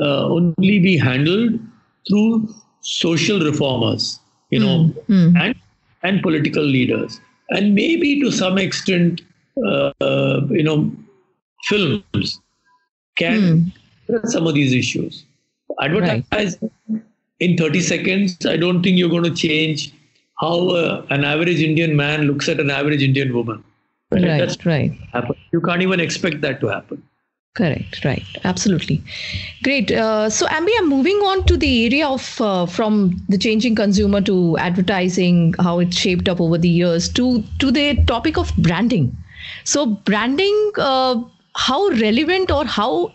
S3: uh, only be handled through social reformers, you know, mm. and and political leaders, and maybe to some extent, uh, you know, films can mm. some of these issues. Advertise right. in 30 seconds. I don't think you're going to change how uh, an average Indian man looks at an average Indian woman.
S2: Right, right. That's right.
S3: Happen. You can't even expect that to happen.
S2: Correct, right, absolutely. Great. Uh, so, Ambi, I'm moving on to the area of uh, from the changing consumer to advertising, how it's shaped up over the years, to to the topic of branding. So, branding, uh, how relevant or how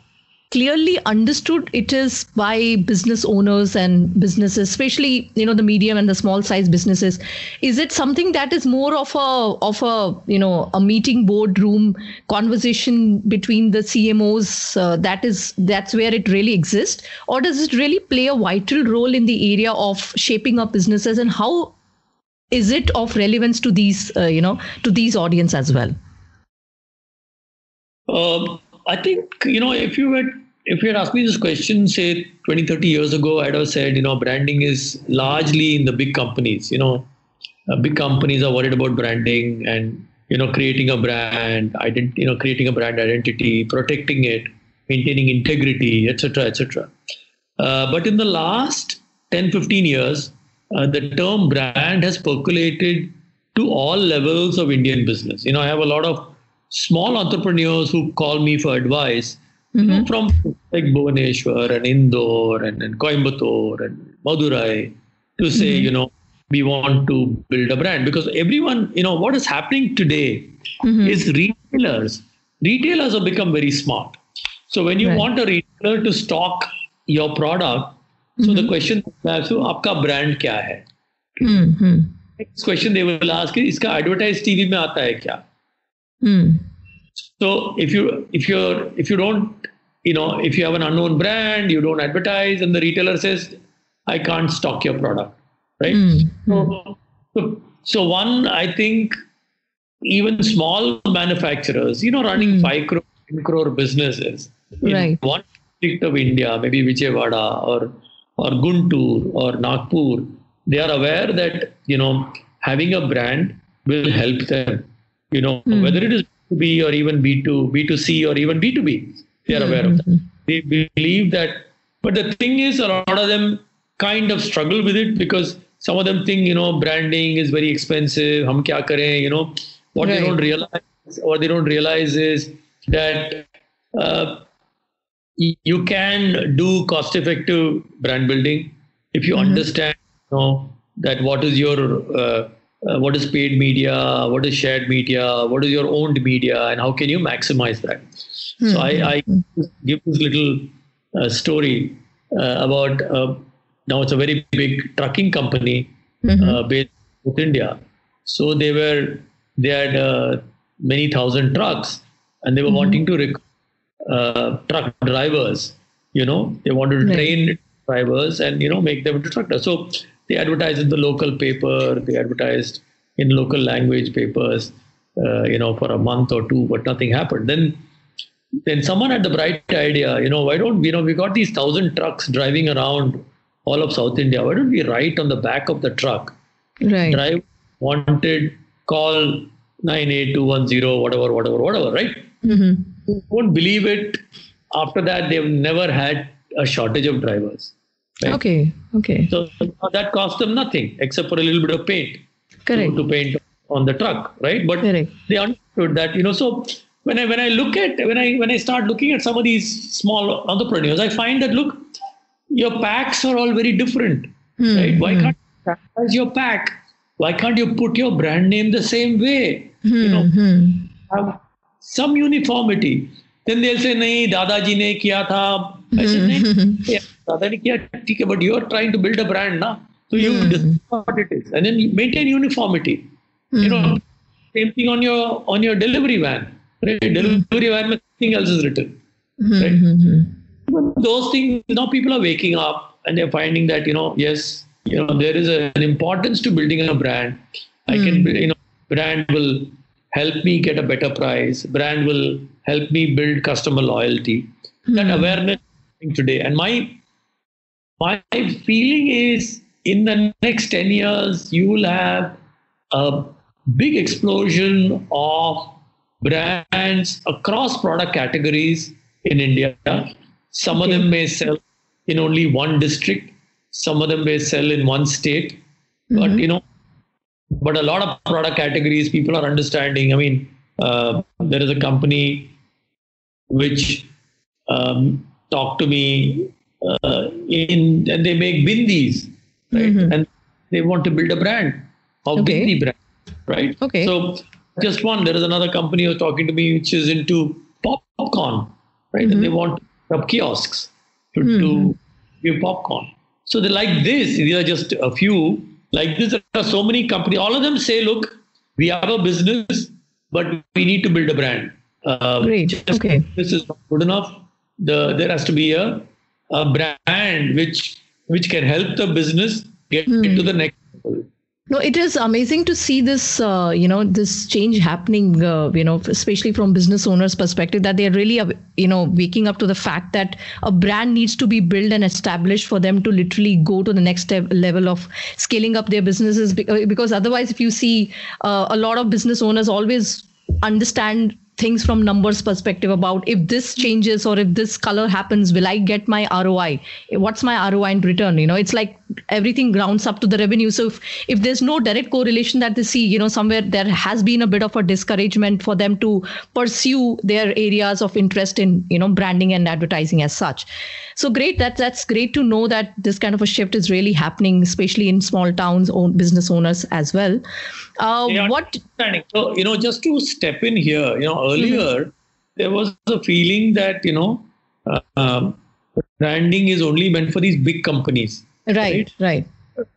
S2: clearly understood it is by business owners and businesses especially you know the medium and the small size businesses. Is it something that is more of a of a you know a meeting boardroom conversation between the cmos uh, that is that's where it really exists? Or does it really play a vital role in the area of shaping up businesses? And how is it of relevance to these uh, you know to these audience as well?
S3: Um, I think, you know, if you had if you had asked me this question, say 20, 30 years ago, I'd have said, you know, branding is largely in the big companies. You know, uh, big companies are worried about branding and, you know, creating a brand, ident- you know, creating a brand identity, protecting it, maintaining integrity, etc., etc. Uh, but in the last 10, 15 years, uh, the term brand has percolated to all levels of Indian business. You know, I have a lot of small entrepreneurs who call me for advice mm-hmm. from like Bhubaneswar and Indore and, and Coimbatore and Madurai to say, mm-hmm. you know, we want to build a brand because everyone, you know, what is happening today mm-hmm. is retailers. Retailers have become very smart. So when you right. want a retailer to stock your product, so the mm-hmm. question is, so आपका brand क्या है?
S2: Mm-hmm.
S3: Next question they will ask is, इसका advertise TV में आता है क्या?
S2: Mm.
S3: So if you if you're if you don't you know if you have an unknown brand, you don't advertise, and the retailer says, "I can't stock your product," right?
S2: Mm.
S3: So, so, so one I think even small manufacturers, you know, running mm. five crore, crore businesses in
S2: right.
S3: one district of India, maybe Vijayawada or or Guntur or Nagpur, they are aware that you know having a brand will help them. You know, mm. whether it is B2B or even B2, B2C or even B2B. They are aware of that. Mm-hmm. They believe that. But the thing is, a lot of them kind of struggle with it because some of them think, you know, branding is very expensive. Hum kya kare? You know, what right. they don't realize, what they don't realize is that uh, you can do cost-effective brand building if you mm-hmm. understand, you know, that what is your uh, uh, what is paid media, what is shared media, what is your owned media, and how can you maximize that? Mm-hmm. So I, I, give this little uh, story uh, about uh, now it's a very big trucking company uh, based in India. So they were they had uh, many thousand trucks, and they were wanting to recruit uh, truck drivers. You know, they wanted to
S2: Right.
S3: train drivers and you know make them into truckers. So they advertised in the local paper. They advertised in local language papers. Uh, you know, for a month or two, but nothing happened. Then then someone had the bright idea, you know, why don't you know we got these thousand trucks driving around all of South India. Why don't we write on the back of the truck,
S2: Right.
S3: drive wanted, call nine eight two one zero, whatever, whatever, whatever, right?
S2: Mhm.
S3: You won't believe it. After that, they've never had a shortage of drivers. Right?
S2: Okay. Okay.
S3: So that cost them nothing except for a little bit of paint.
S2: Correct.
S3: To, to paint on the truck, right? But
S2: Correct.
S3: they understood that, you know. So when I when I look at when I when I start looking at some of these small entrepreneurs, I find that look, your packs are all very different,
S2: hmm.
S3: right? Why
S2: hmm.
S3: can't as your pack? Why can't you put your brand name the same way? Hmm. You know,
S2: hmm.
S3: have some uniformity. Then they'll say, "Nahi, Dadaji ne kiya tha." I said, hmm, hmm, rather yeah, but you are trying to build a brand now so you mm. what it is and then maintain uniformity. You know hmm. same thing on your on your delivery van right? Hmm. Delivery van nothing else is written
S2: hmm,
S3: right? those things now people are waking up and they're finding that you know yes you know there is an importance to building a brand. I can you know brand will help me get a better price. Brand will help me build customer loyalty. That awareness today and my my feeling is in the next 10 years you will have a big explosion of brands across product categories in India. Some of them may sell in only one district, some of them may sell in one state, but you know, but a lot of product categories people are understanding. I mean, uh, there is a company which um, talked to me uh, in, and they make bindis, right? And they want to build a brand of
S2: Okay.
S3: bindi brand, right?
S2: Okay.
S3: So just one, there is another company who's talking to me which is into popcorn, right? And they want up kiosks to, to give popcorn. So they like this. These are just a few. Like this, there are so many companies. All of them say, look, we have a business, but we need to build a brand. Uh,
S2: Great. Okay.
S3: This is not good enough. The there has to be a, a brand which which can help the business get to the next level.
S2: No, it is amazing to see this, uh, you know, this change happening, uh, you know, especially from business owners' perspective, that they're really, uh, you know, waking up to the fact that a brand needs to be built and established for them to literally go to the next step, level of scaling up their businesses. Because otherwise, if you see uh, a lot of business owners always understand things from numbers perspective about if this changes or if this color happens will i get my roi what's my roi in return? You know it's like everything grounds up to the revenue so if, if there's no direct correlation that they see you know somewhere there has been a bit of a discouragement for them to pursue their areas of interest in you know branding and advertising as such so great that that's great to know that this kind of a shift is really happening especially in small towns own business owners as well uh,
S3: Yeah.
S2: what.
S3: So, you know, just to step in here, you know, earlier there was a feeling that, you know, uh, um, branding is only meant for these big companies.
S2: right right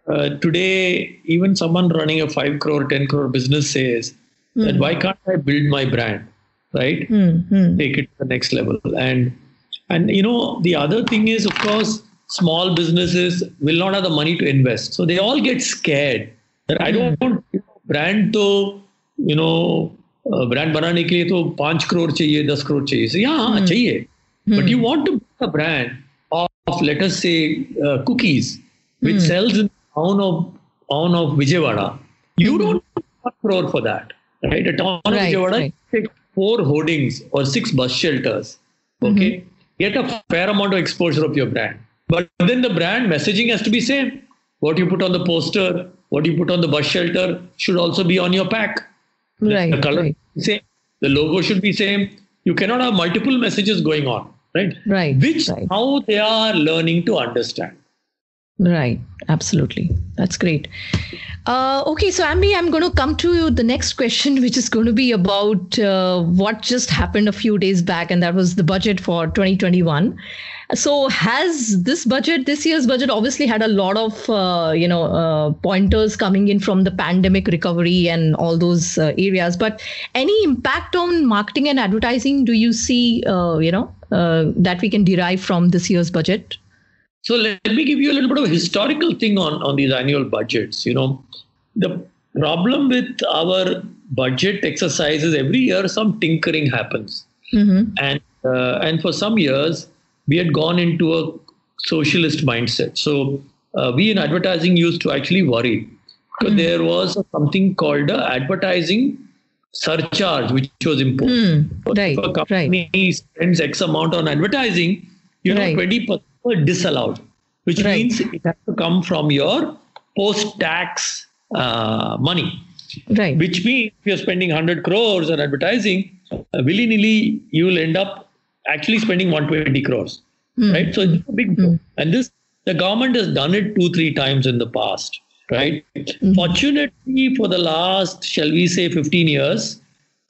S3: Uh, today, even someone running a 5 crore, 10 crore business says that why can't I build my brand, right?
S2: Hmm, hmm.
S3: Take it to the next level. And, and, you know, the other thing is, of course, small businesses will not have the money to invest. So they all get scared that I don't want you know, brand to, you know, brand बनाने के लिए तो पांच करोड़ चाहिए दस करोड़ चाहिए so, yeah हाँ, चाहिए but you want to build a brand of, of let us say uh, cookies which hmm. sells in the town of town of Vijayawada. You hmm. don't want one crore for that right? A town of
S2: Right,
S3: Vijayawada
S2: right.
S3: take four hoardings or six bus shelters hmm. okay? Get a fair amount of exposure of your brand. But then the brand messaging has to be same. What you put on the poster what you put on the bus shelter should also be on your pack.
S2: Right
S3: the color
S2: right.
S3: same. The logo should be same. You cannot have multiple messages going on right
S2: Right,
S3: which
S2: right.
S3: how they are learning to understand
S2: Right, absolutely. That's great. Uh, okay, so Ambi, I'm going to come to you the next question, which is going to be about uh, what just happened a few days back, and that was the budget for 2021. So, has this budget, this year's budget, obviously had a lot of uh, you know uh, pointers coming in from the pandemic recovery and all those uh, areas. But any impact on marketing and advertising? Do you see uh, you know that we can derive from this year's budget?
S3: So let me give you a little bit of a historical thing on, on these annual budgets. You know, the problem with our budget exercises every year some tinkering happens, mm-hmm. and uh, and for some years we had gone into a socialist mindset. So uh, we in advertising used to actually worry because mm-hmm. there was something called a advertising surcharge which was imposed.
S2: Mm, right,
S3: if a company right. spends X amount on advertising, you know, twenty percent disallowed, which right. means it has to come from your post-tax uh, money.
S2: Right.
S3: Which means if you're spending 100 crores on advertising, uh, willy-nilly you will end up actually spending 120 crores. Mm. Right. So it's a big mm. and this the government has done it two, three times in the past. Right. Mm. Fortunately, for the last, shall we say, 15 years,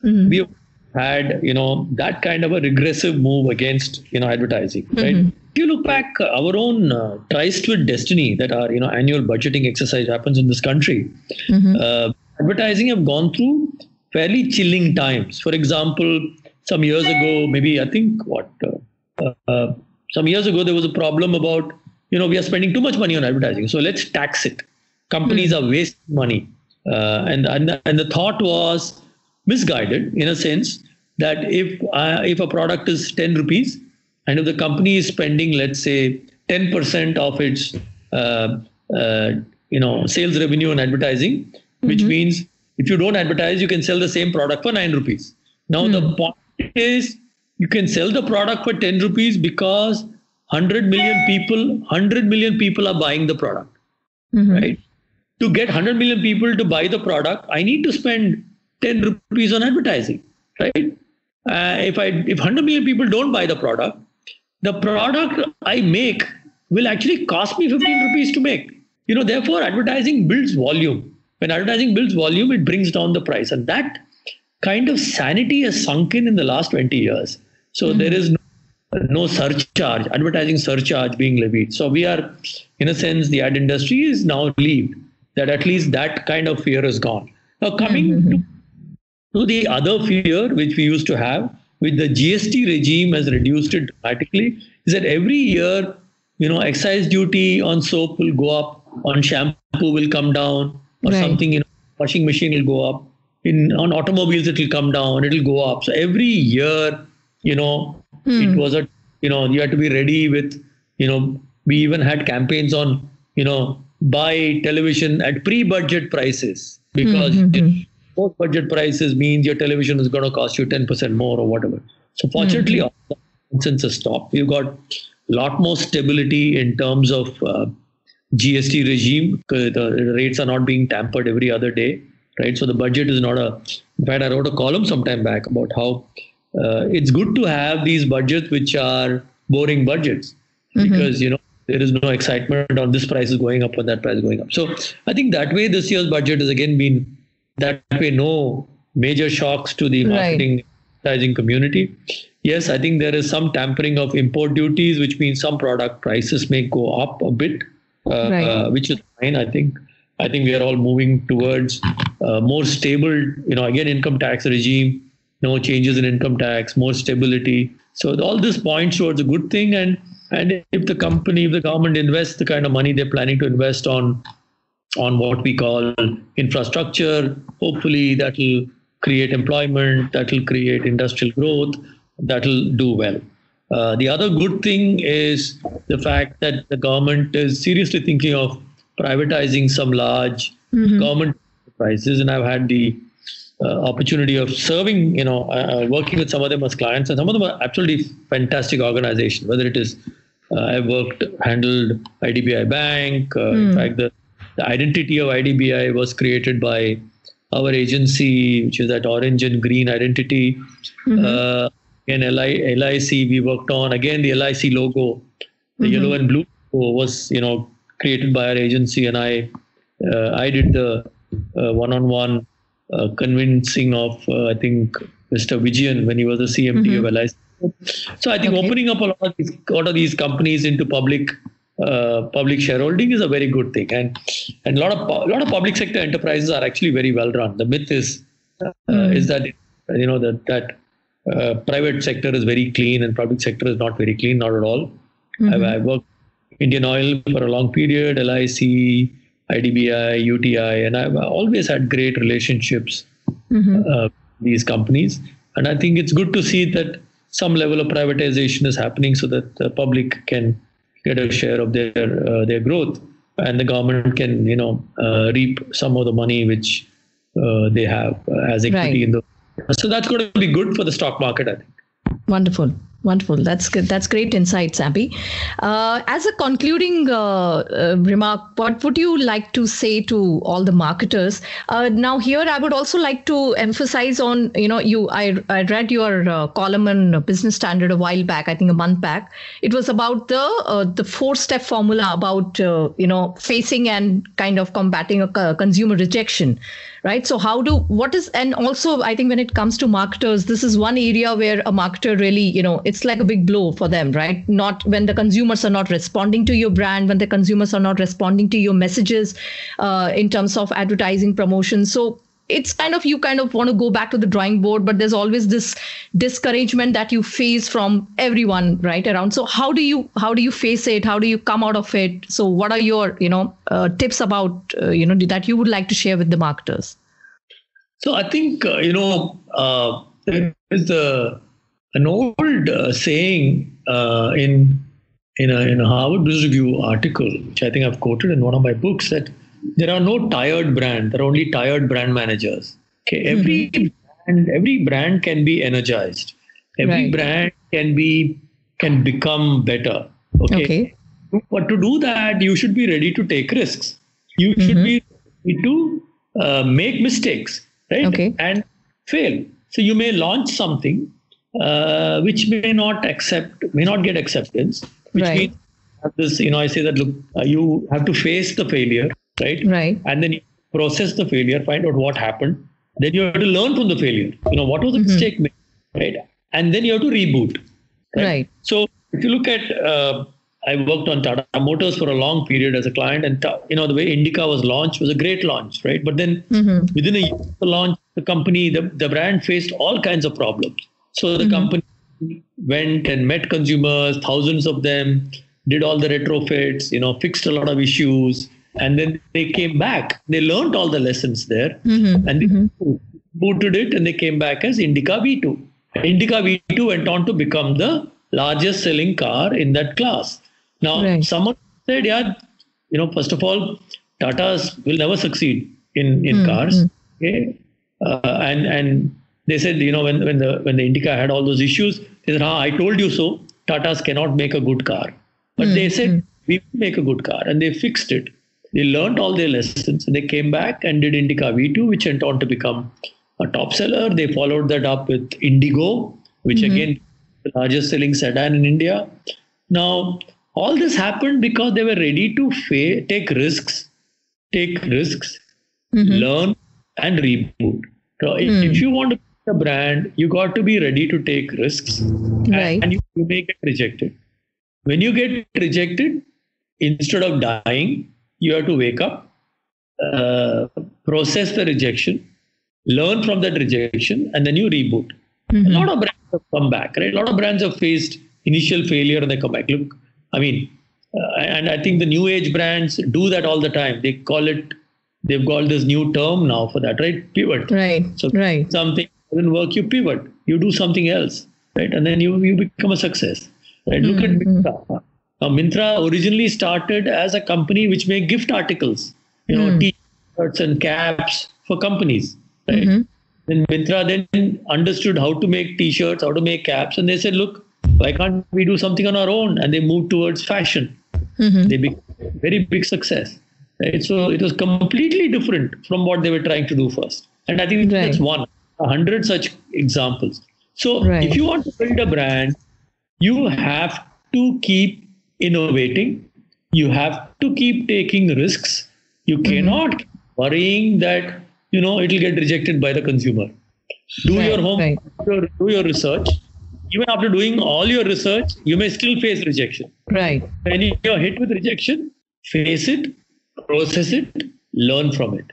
S3: mm-hmm. we had you know that kind of a regressive move against you know advertising right mm-hmm. if you look back our own uh, tries with destiny that our you know annual budgeting exercise happens in this country mm-hmm. uh, advertising have gone through fairly chilling times for example some years ago maybe i think what uh, uh some years ago there was a problem about you know we are spending too much money on advertising so let's tax it companies mm-hmm. are wasting money uh, and, and and the thought was misguided in a sense that if uh, if a product is 10 rupees and if the company is spending let's say 10% of its uh, uh, you know sales revenue on advertising mm-hmm. which means if you don't advertise you can sell the same product for 9 rupees now mm. the hmm. point is you can sell the product for 10 rupees because 100 million people 100 million people are buying the product mm-hmm. right to get 100 million people to buy the product i need to spend 10 rupees on advertising, right? Uh, if I if 100 million people don't buy the product, the product I make will actually cost me 15 rupees to make. You know, therefore, advertising builds volume. When advertising builds volume, it brings down the price, and that kind of sanity has sunk in in the last 20 years. So mm-hmm. there is no, no surcharge, advertising surcharge being levied. So we are, in a sense, the ad industry is now relieved that at least that kind of fear is gone. Now coming mm-hmm. *laughs* to so the other fear which we used to have with the GST regime has reduced it dramatically is that every year, you know, excise duty on soap will go up, on shampoo will come down, or right. something, you know, washing machine will go up. In on automobiles it will come down, it will go up. So every year, you know, hmm. it was a you know, you had to be ready with, you know, we even had campaigns on, you know, buy television at pre-budget prices because mm-hmm post budget prices means your television is going to cost you 10% more or whatever. So fortunately, mm-hmm. all nonsense has stopped. You've got a lot more stability in terms of uh, GST regime. The rates are not being tampered every other day, right? So the budget is not a. In fact, I wrote a column sometime back about how uh, it's good to have these budgets which are boring budgets mm-hmm. because you know there is no excitement on this price is going up or that price is going up. So I think that way this year's budget has again been that way no major shocks to the marketing right. advertising community. Yes, I think there is some tampering of import duties, which means some product prices may go up a bit, uh, right. uh, which is fine. I think. I think we are all moving towards uh, more stable. You know, again, income tax regime, no changes in income tax, more stability. So all this points towards a good thing. And and if the company, if the government invests the kind of money they're planning to invest on on what we call infrastructure. Hopefully, that will create employment, that will create industrial growth, that will do well. Uh, the other good thing is the fact that the government is seriously thinking of privatizing some large mm-hmm. government enterprises, and I've had the uh, opportunity of serving, you know, uh, uh working with some of them as clients, and some of them are absolutely fantastic organizations. Whether it is, I've worked handled IDBI Bank. Mm. In hmm. fact, the the identity of IDBI was created by our agency, which is that orange and green identity. Mm-hmm. Uh, and LI, LIC we worked on again the LIC logo, the mm-hmm. yellow and blue was you know created by our agency, and I uh, I did the uh, one-on-one uh, convincing of uh, I think Mr. Vijayan when he was the CMD
S2: Mhm.
S3: of LIC. So I think
S2: Okay.
S3: opening up a lot of these, lot of these companies into public uh, public shareholding is a very good thing, and and a lot of a lot of public sector enterprises are actually very well run. The myth is uh,
S2: Mm.
S3: is that you know that that uh, private sector is very clean and public sector is not very clean. Not at all.
S2: Mhm.
S3: I've, I've worked Indian Oil for a long period, LIC, IDBI, UTI, and I've always had great relationships
S2: Mhm.
S3: uh, these companies. And I think it's good to see that some level of privatization is happening so that the public can get a share of their uh, their growth, and the government can you know uh, reap some of the money which uh, they have as equity
S2: Right.
S3: in the. So that's going to be good for the stock market, I think.
S2: Wonderful. Wonderful. That's good. That's great insights, Ambi. Uh, as a concluding uh, uh, remark, what would you like to say to all the marketers? Uh, now, here I would also like to emphasize on you know you. I I read your uh, column in Business Standard a while back. I think a month back. It was about the uh, the four step formula about you know facing and kind of combating a co- consumer rejection right? So how do what is and also i think when it comes to marketers this is one area where a marketer really you know it's like a big blow for them right? Not when the consumers are not responding to your brand when the consumers are not responding to your messages uh, in terms of advertising promotion. So it's kind of you kind of want to go back to the drawing board but there's always this discouragement that you face from everyone right around. So how do you how do you face it? How do you come out of it? So what are your you know uh, tips about uh, you know that you would like to share with the marketers?
S3: So I think uh, you know uh, there is a, an old uh, saying uh, in in a, in a Harvard Business Review article, which I think I've quoted in one of my books, that there are no tired brand. There are only tired brand managers. Okay, every brand every brand can be energized. Every
S2: Right.
S3: brand can be can become better. Okay.
S2: okay
S3: But to do that, you should be ready to take risks. You should
S2: Mhm.
S3: be ready to uh, make mistakes, right?
S2: Okay.
S3: And fail. So you may launch something uh, which may not accept, may not get acceptance. Which
S2: Right.
S3: means this, you know, I say that look, uh, you have to face the failure, right?
S2: right
S3: And then you process the failure, find out what happened. Then you have to learn from the failure. You know, what was the
S2: Mhm.
S3: mistake made, right? And then you have to reboot.
S2: right
S3: So if you look at, uh, I worked on Tata Motors for a long period as a client, and you know the way Indica was launched was a great launch, right? But then
S2: hmm
S3: within a year of the launch, the company, the, the brand faced all kinds of problems. So the
S2: Mhm.
S3: company went and met consumers, thousands of them, did all the retrofits, you know, fixed a lot of issues, and then they came back. They learned all the lessons there,
S2: hmm
S3: and they
S2: Mhm.
S3: booted it, and they came back as Indica V2. Indica V2 went on to become the largest selling car in that class. Now,
S2: Right.
S3: someone said, yeah, you know, first of all, Tatas will never succeed in, in
S2: Mm,
S3: cars.
S2: mm.
S3: Okay. Uh, and and they said, you know, when, when the when the Indica had all those issues, they said, ah, I told you so. Tatas cannot make a good car. But
S2: Mm,
S3: they said,
S2: mm.
S3: we make a good car. And they fixed it. They learned all their lessons and they came back and did Indica V2, which went on to become a top seller. They followed that up with Indigo, which
S2: Mhm.
S3: again, the largest selling sedan in India. Now, all this happened because they were ready to fa- take risks, take risks,
S2: Mhm.
S3: learn, and reboot. So if,
S2: Hmm.
S3: if you want to a brand, you got to be ready to take risks, and-
S2: Right.
S3: and you, you may get rejected. When you get rejected, instead of dying, you have to wake up, uh, process the rejection, learn from that rejection, and then you reboot. A
S2: Mhm.
S3: lot of brands have come back, right? A lot of brands have faced initial failure and they come back. Look, I mean, uh, and I think the new age brands do that all the time. They call it, they've got this new term now for that, right? Pivot.
S2: right
S3: So
S2: right
S3: something doesn't work, you pivot, you do something else, right? And then you, you become a success, right? Look at
S2: Mhm.
S3: Myntra. Now, Myntra originally started as a company which made gift articles, you know,
S2: Mm.
S3: t-shirts and caps for companies, right?
S2: Mhm.
S3: Then Myntra then understood how to make t-shirts, how to make caps, and they said, look, why can't we do something on our own? And they moved towards fashion.
S2: Mhm.
S3: They became a very big success. Right? So it was completely different from what they were trying to do first. And I think
S2: Right.
S3: that's one, a hundred such examples. So
S2: Right.
S3: if you want to build a brand, you have to keep innovating. You have to keep taking risks. You mm-hmm. cannot worrying that you know it will get rejected by the consumer. Do right, your home, right. do your research. Even after doing all your research, you may still face rejection.
S2: Right.
S3: When you're hit with rejection, face it, process it, learn from it.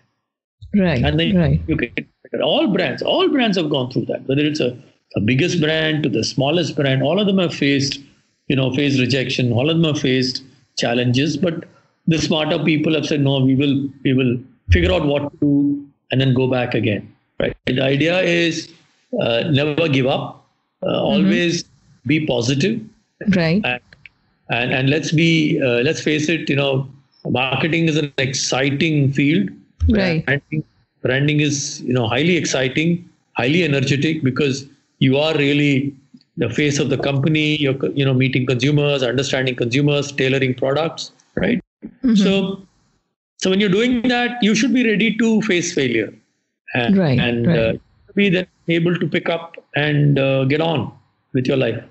S2: Right.
S3: And then
S2: right.
S3: you get better. all brands, all brands have gone through that. Whether it's a, a biggest brand to the smallest brand, all of them have faced, you know, faced rejection. All of them have faced challenges. But the smarter people have said, no, we will, we will figure out what to do and then go back again. Right. The idea is uh, never give up. Uh, mm-hmm. Always be positive.
S2: Right.
S3: And, and, and let's be uh, let's face it. You know, marketing is an exciting field.
S2: Right.
S3: Branding, branding is you know highly exciting, highly energetic because you are really the face of the company. You're you know meeting consumers, understanding consumers, tailoring products. Right. Mm-hmm. So so when you're doing that, you should be ready to face failure,
S2: and, right,
S3: and
S2: right.
S3: Uh, be then able to pick up and uh, get on with your life.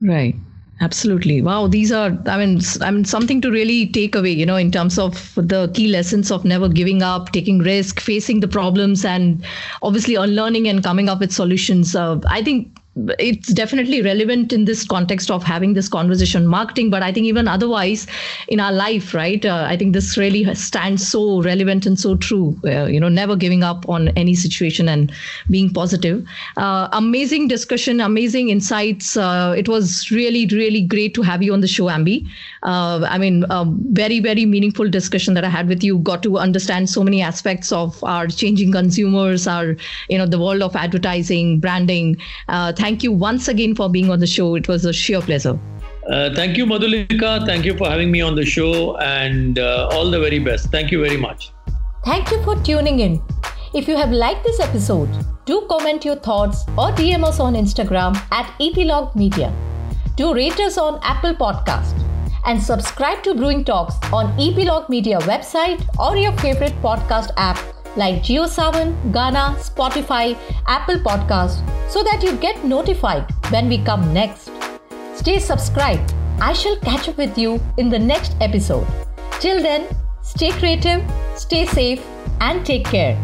S2: Right. Absolutely. Wow. These are, I mean, I mean, something to really take away, you know, in terms of the key lessons of never giving up, taking risk, facing the problems, and obviously unlearning and coming up with solutions. Uh, I think it's definitely relevant in this context of having this conversation marketing but i think even otherwise in our life right? Uh, i think this really stands so relevant and so true uh, you know never giving up on any situation and being positive. Uh, amazing discussion amazing insights. Uh, it was really really great to have you on the show ambi. Uh, i mean very very meaningful discussion that i had with you. Got to understand so many aspects of our changing consumers our you know the world of advertising branding. Uh, thank you once again for being on the show. It was a sheer pleasure.
S3: Uh, thank you, Madhulika. Thank you for having me on the show and uh, all the very best. Thank you very much.
S4: Thank you for tuning in. If you have liked this episode, do comment your thoughts or DM us on Instagram at Epilog Media. Do rate us on Apple Podcast and subscribe to Brewing Talks on Epilog Media website or your favorite podcast app like JioSaavn, Gaana, Spotify, Apple Podcast so that you get notified when we come next. Stay subscribed. I shall catch up with you in the next episode. Till then, stay creative, stay safe, and take care.